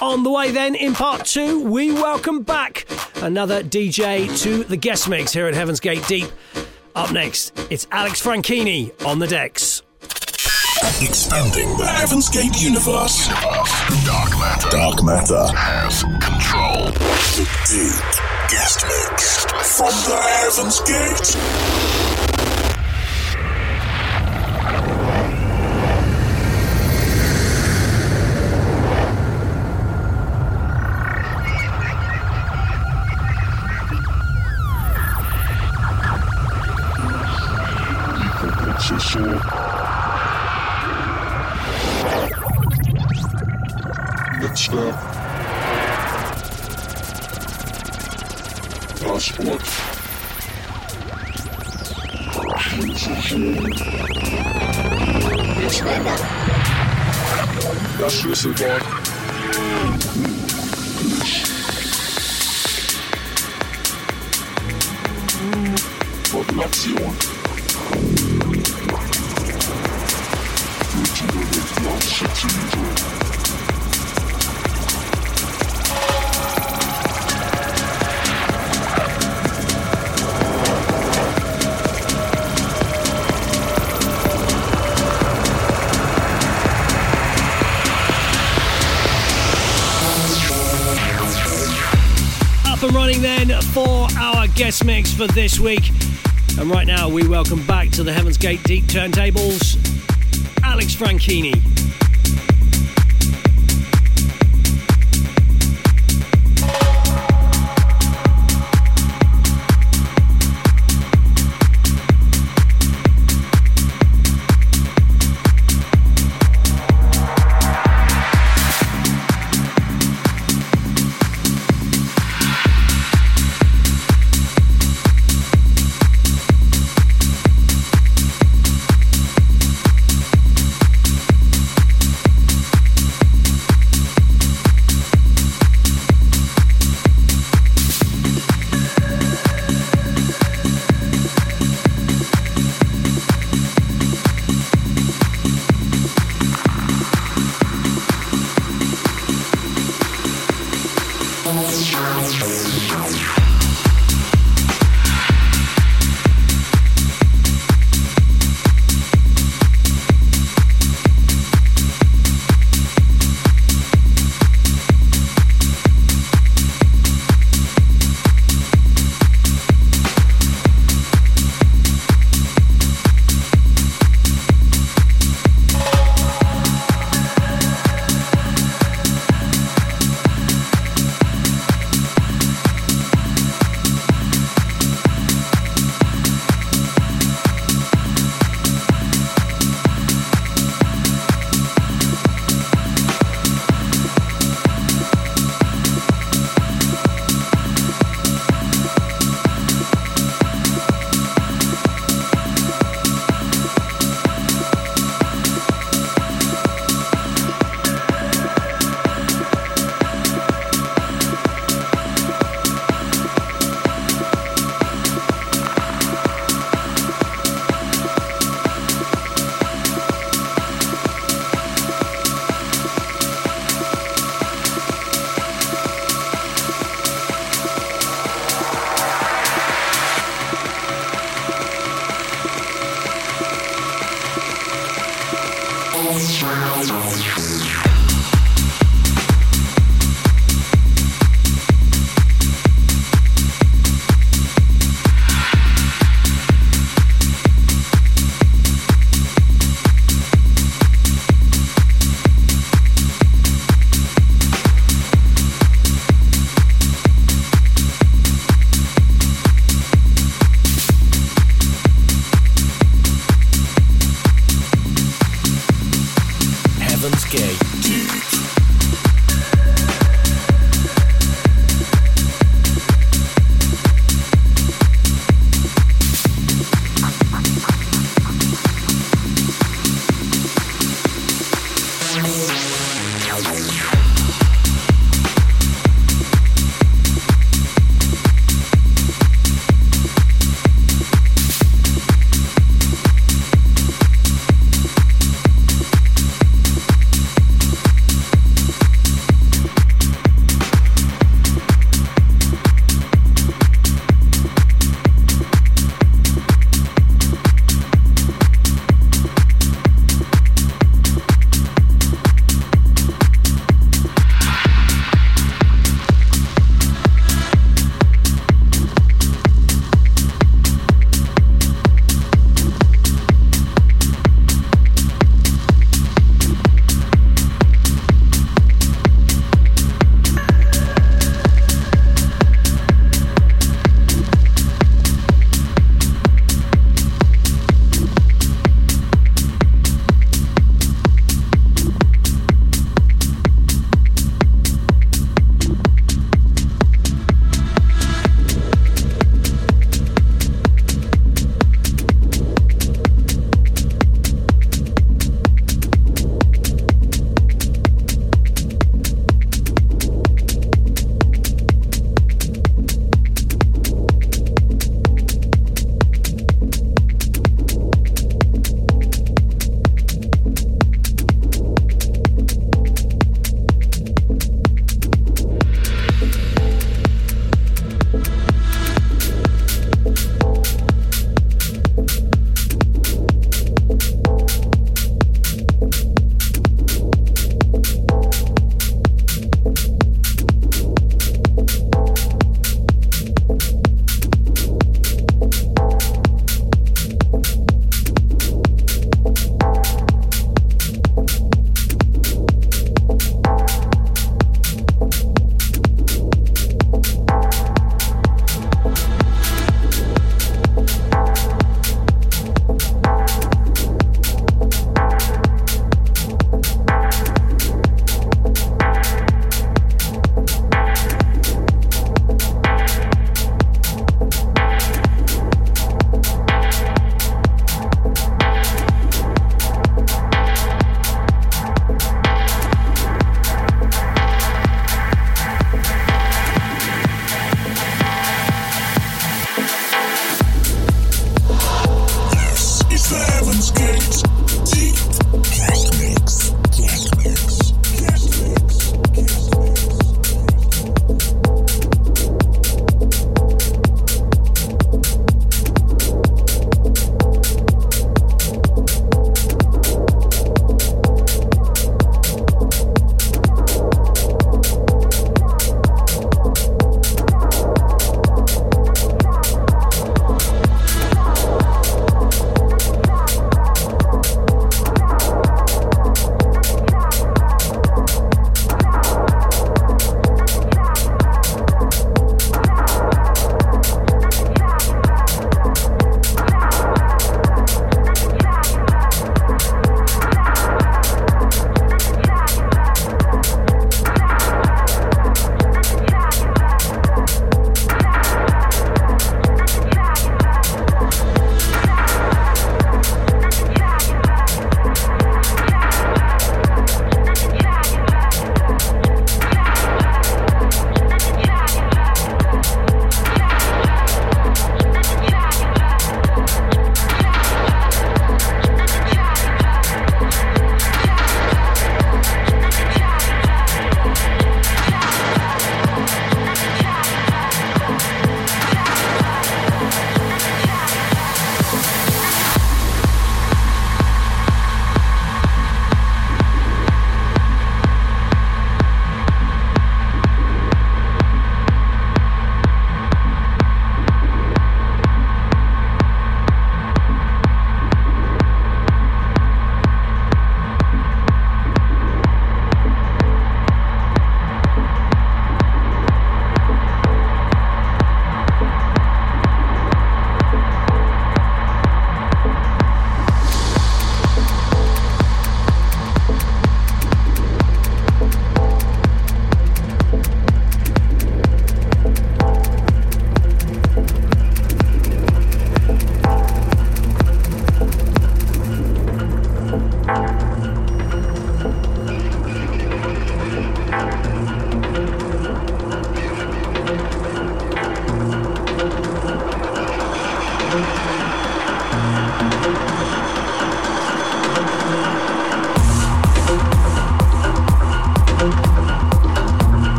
On the way, then, in part two, we welcome back another DJ to the guest mix here at Heaven's Gate Deep. Up next, it's Alex Franchini on the decks. Expanding the Heaven's Gate universe. universe. Dark matter. Dark matter has control. The deep guest mix from the Heaven's Gate. Das guest mix for this week. And right now, we welcome back to the Heaven's Gate Deep Turntables, Alex Franchini.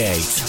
Heaven's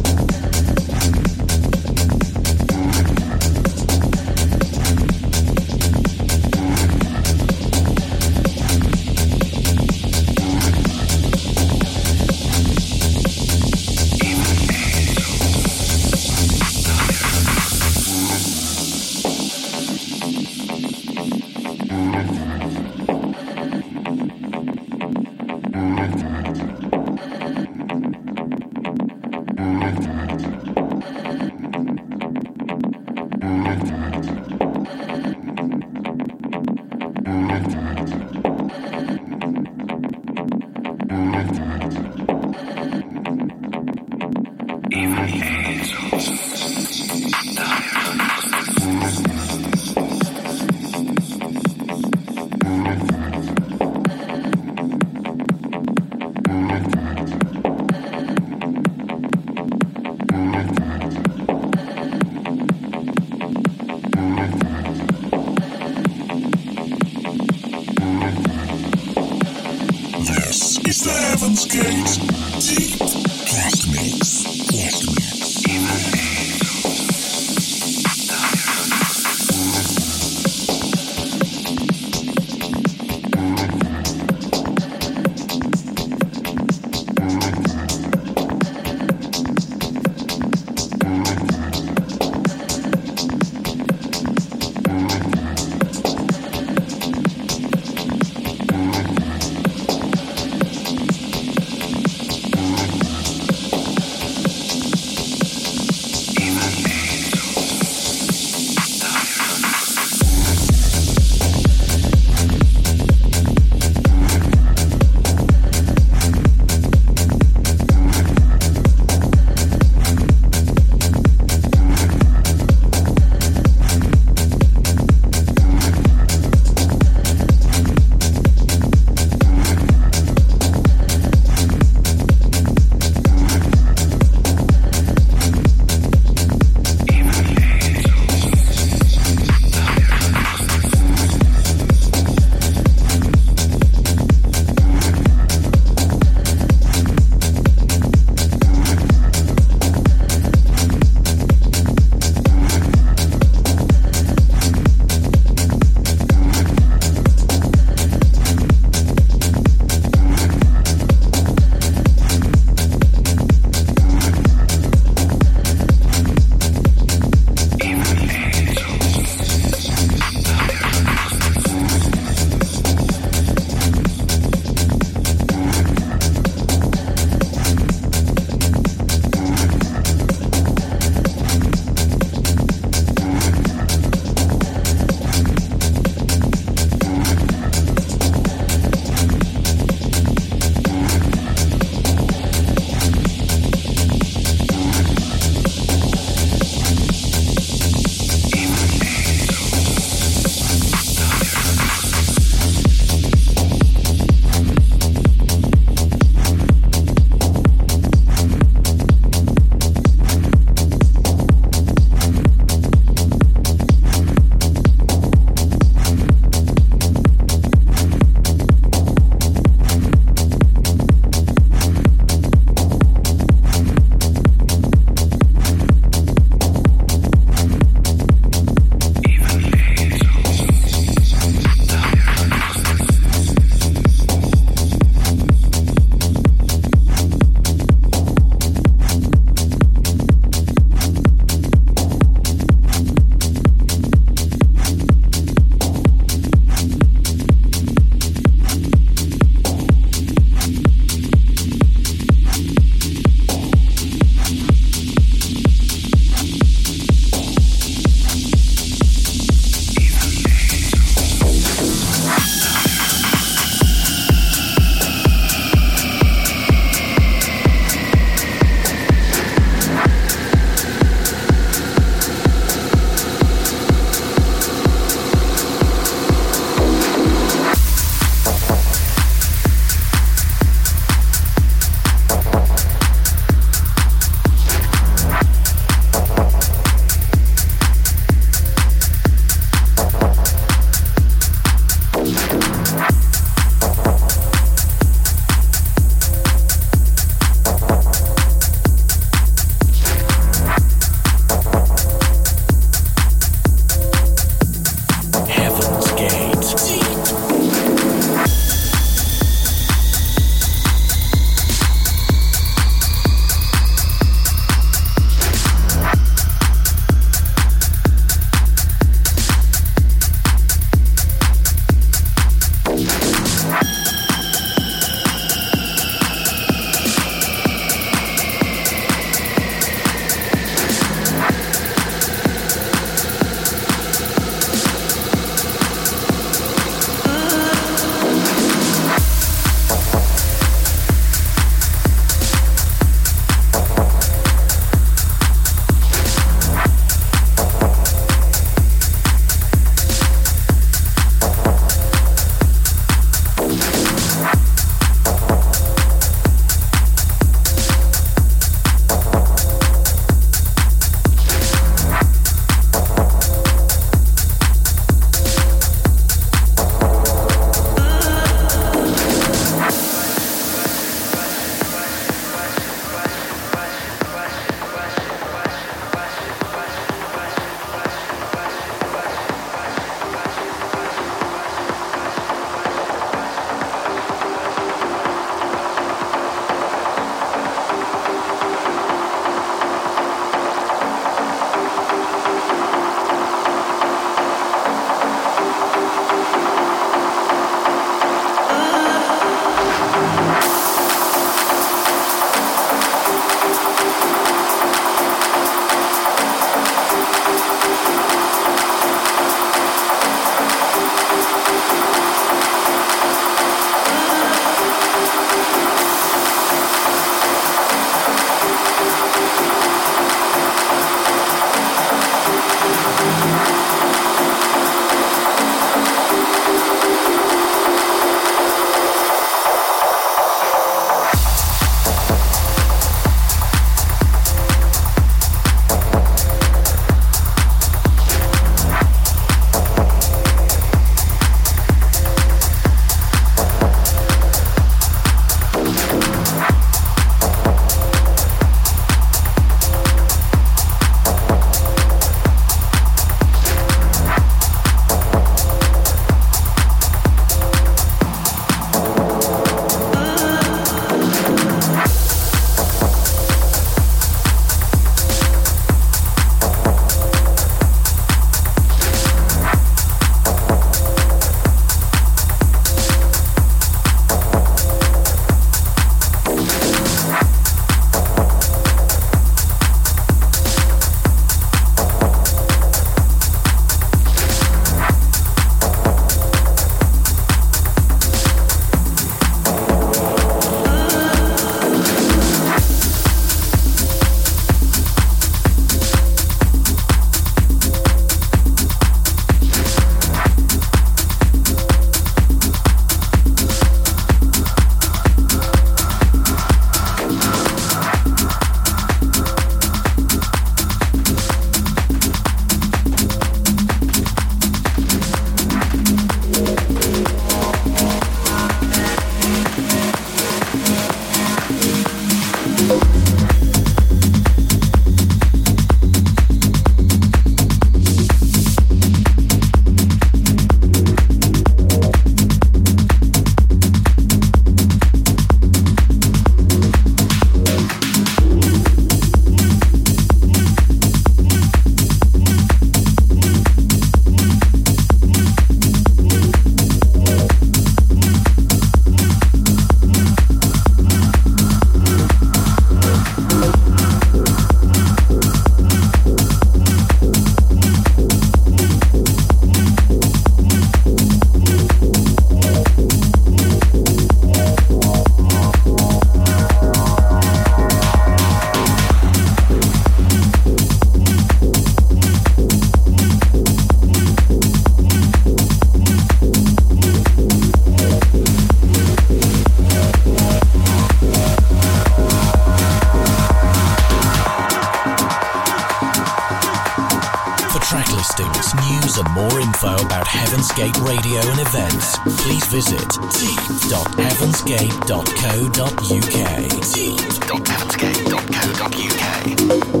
please visit deep.heavensgate.co.uk. Deep.heavensgate.co.uk.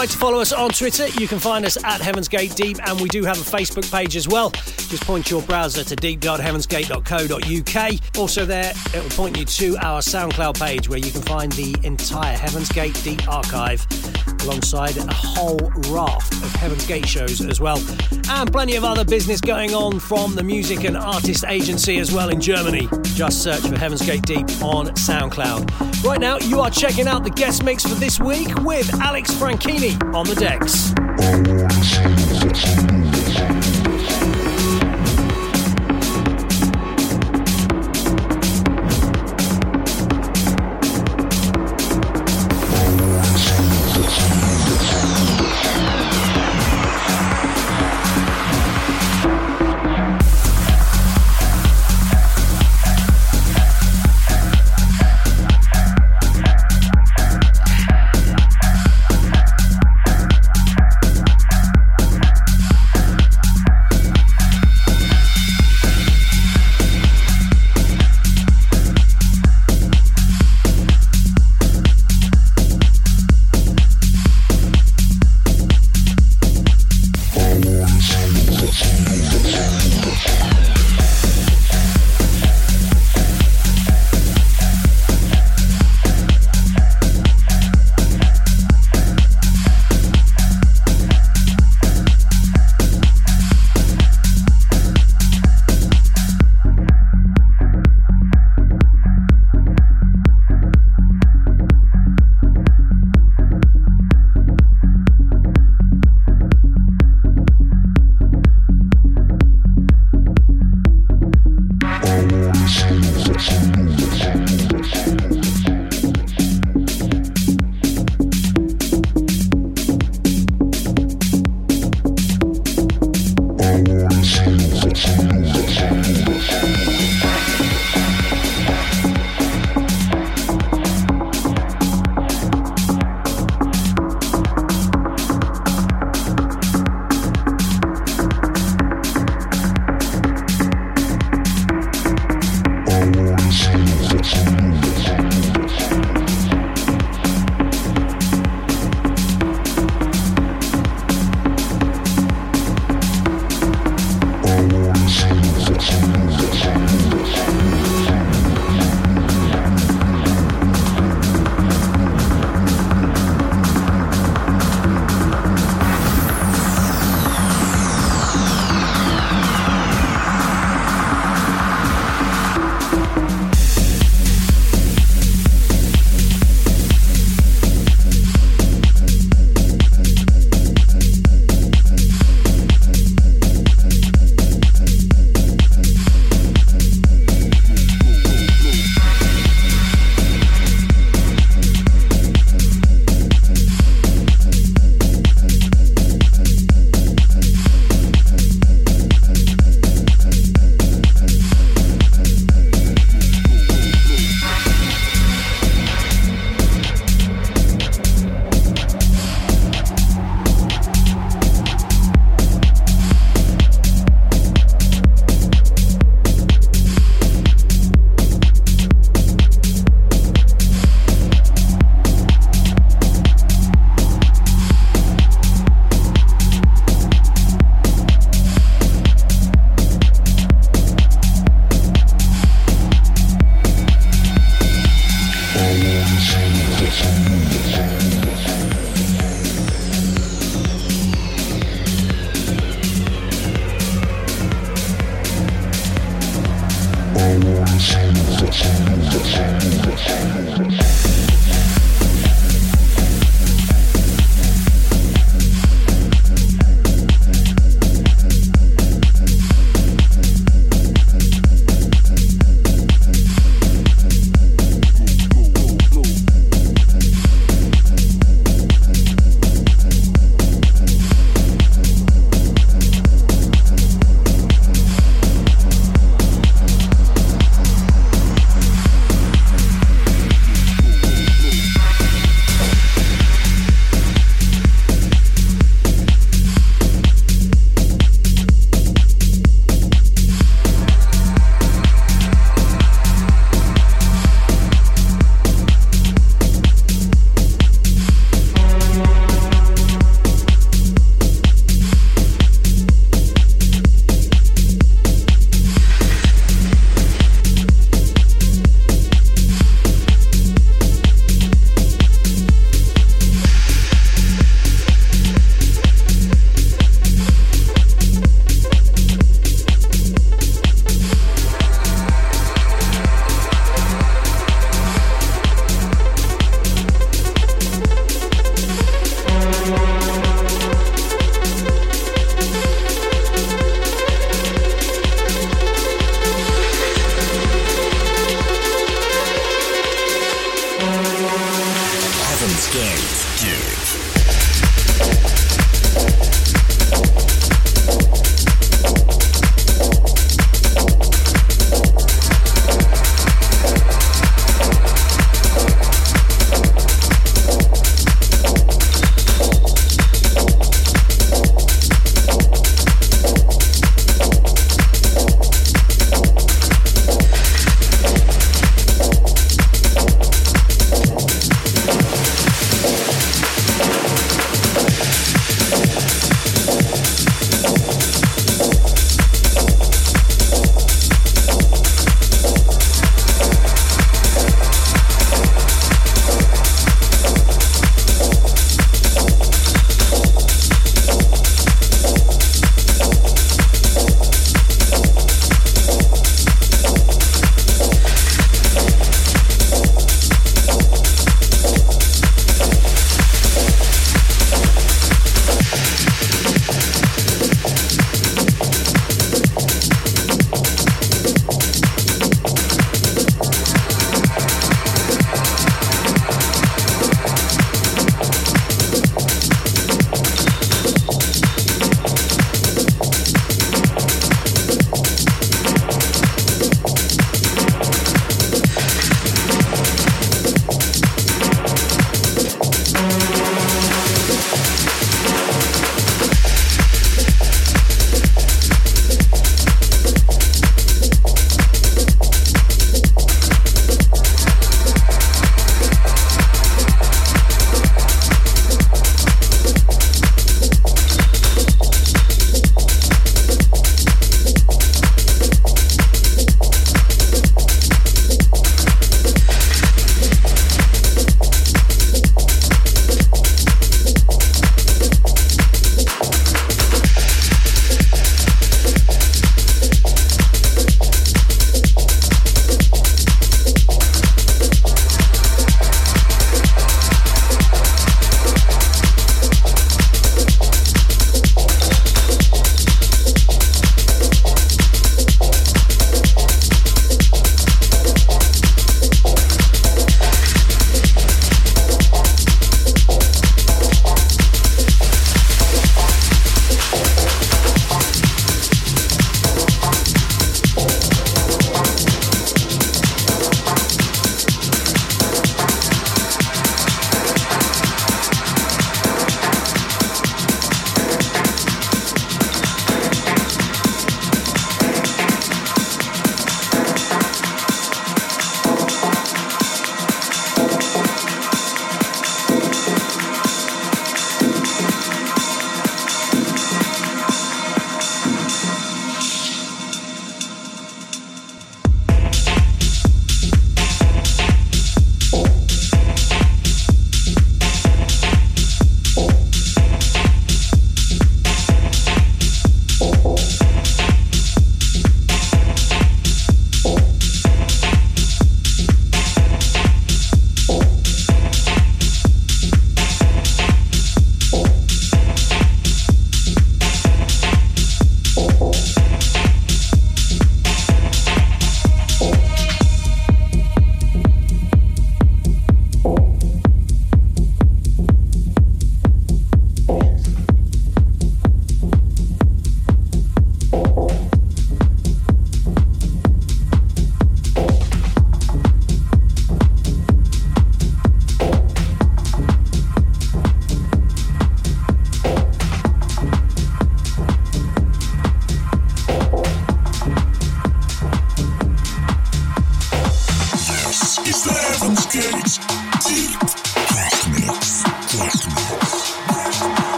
like to follow us on Twitter, you can find us at Heaven's Gate Deep, and we do have a Facebook page as well. Just point your browser to deep.heavensgate.co.uk. Also, there, it will point you to our SoundCloud page where you can find the entire Heaven's Gate Deep archive alongside a whole raft of Heaven's Gate shows as well. And plenty of other business going on from the music and artist agency as well in Germany. Just search for Heaven's Gate Deep on SoundCloud. Right now, you are checking out the guest mix for this week with Alex Franchini on the decks.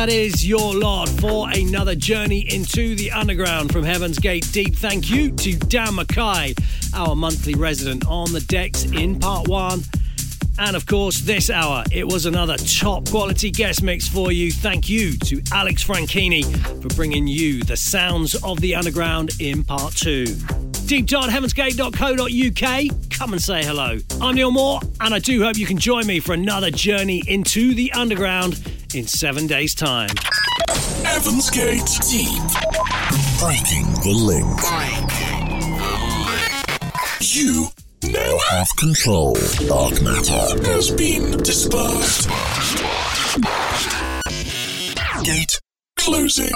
That is your lot for another journey into the underground from Heaven's Gate Deep. Thank you to Dan Mackay, our monthly resident on the decks in part one. And of course, this hour, it was another top quality guest mix for you. Thank you to Alex Franchini for bringing you the sounds of the underground in part two. Deep.heavensgate.co.uk, come and say hello. I'm Neil Moore, and I do hope you can join me for another journey into the underground in seven days' time. Heaven's Gate Deep. Breaking the link. Breaking the link. You now have control. Dark matter has been dispersed. Gate closing.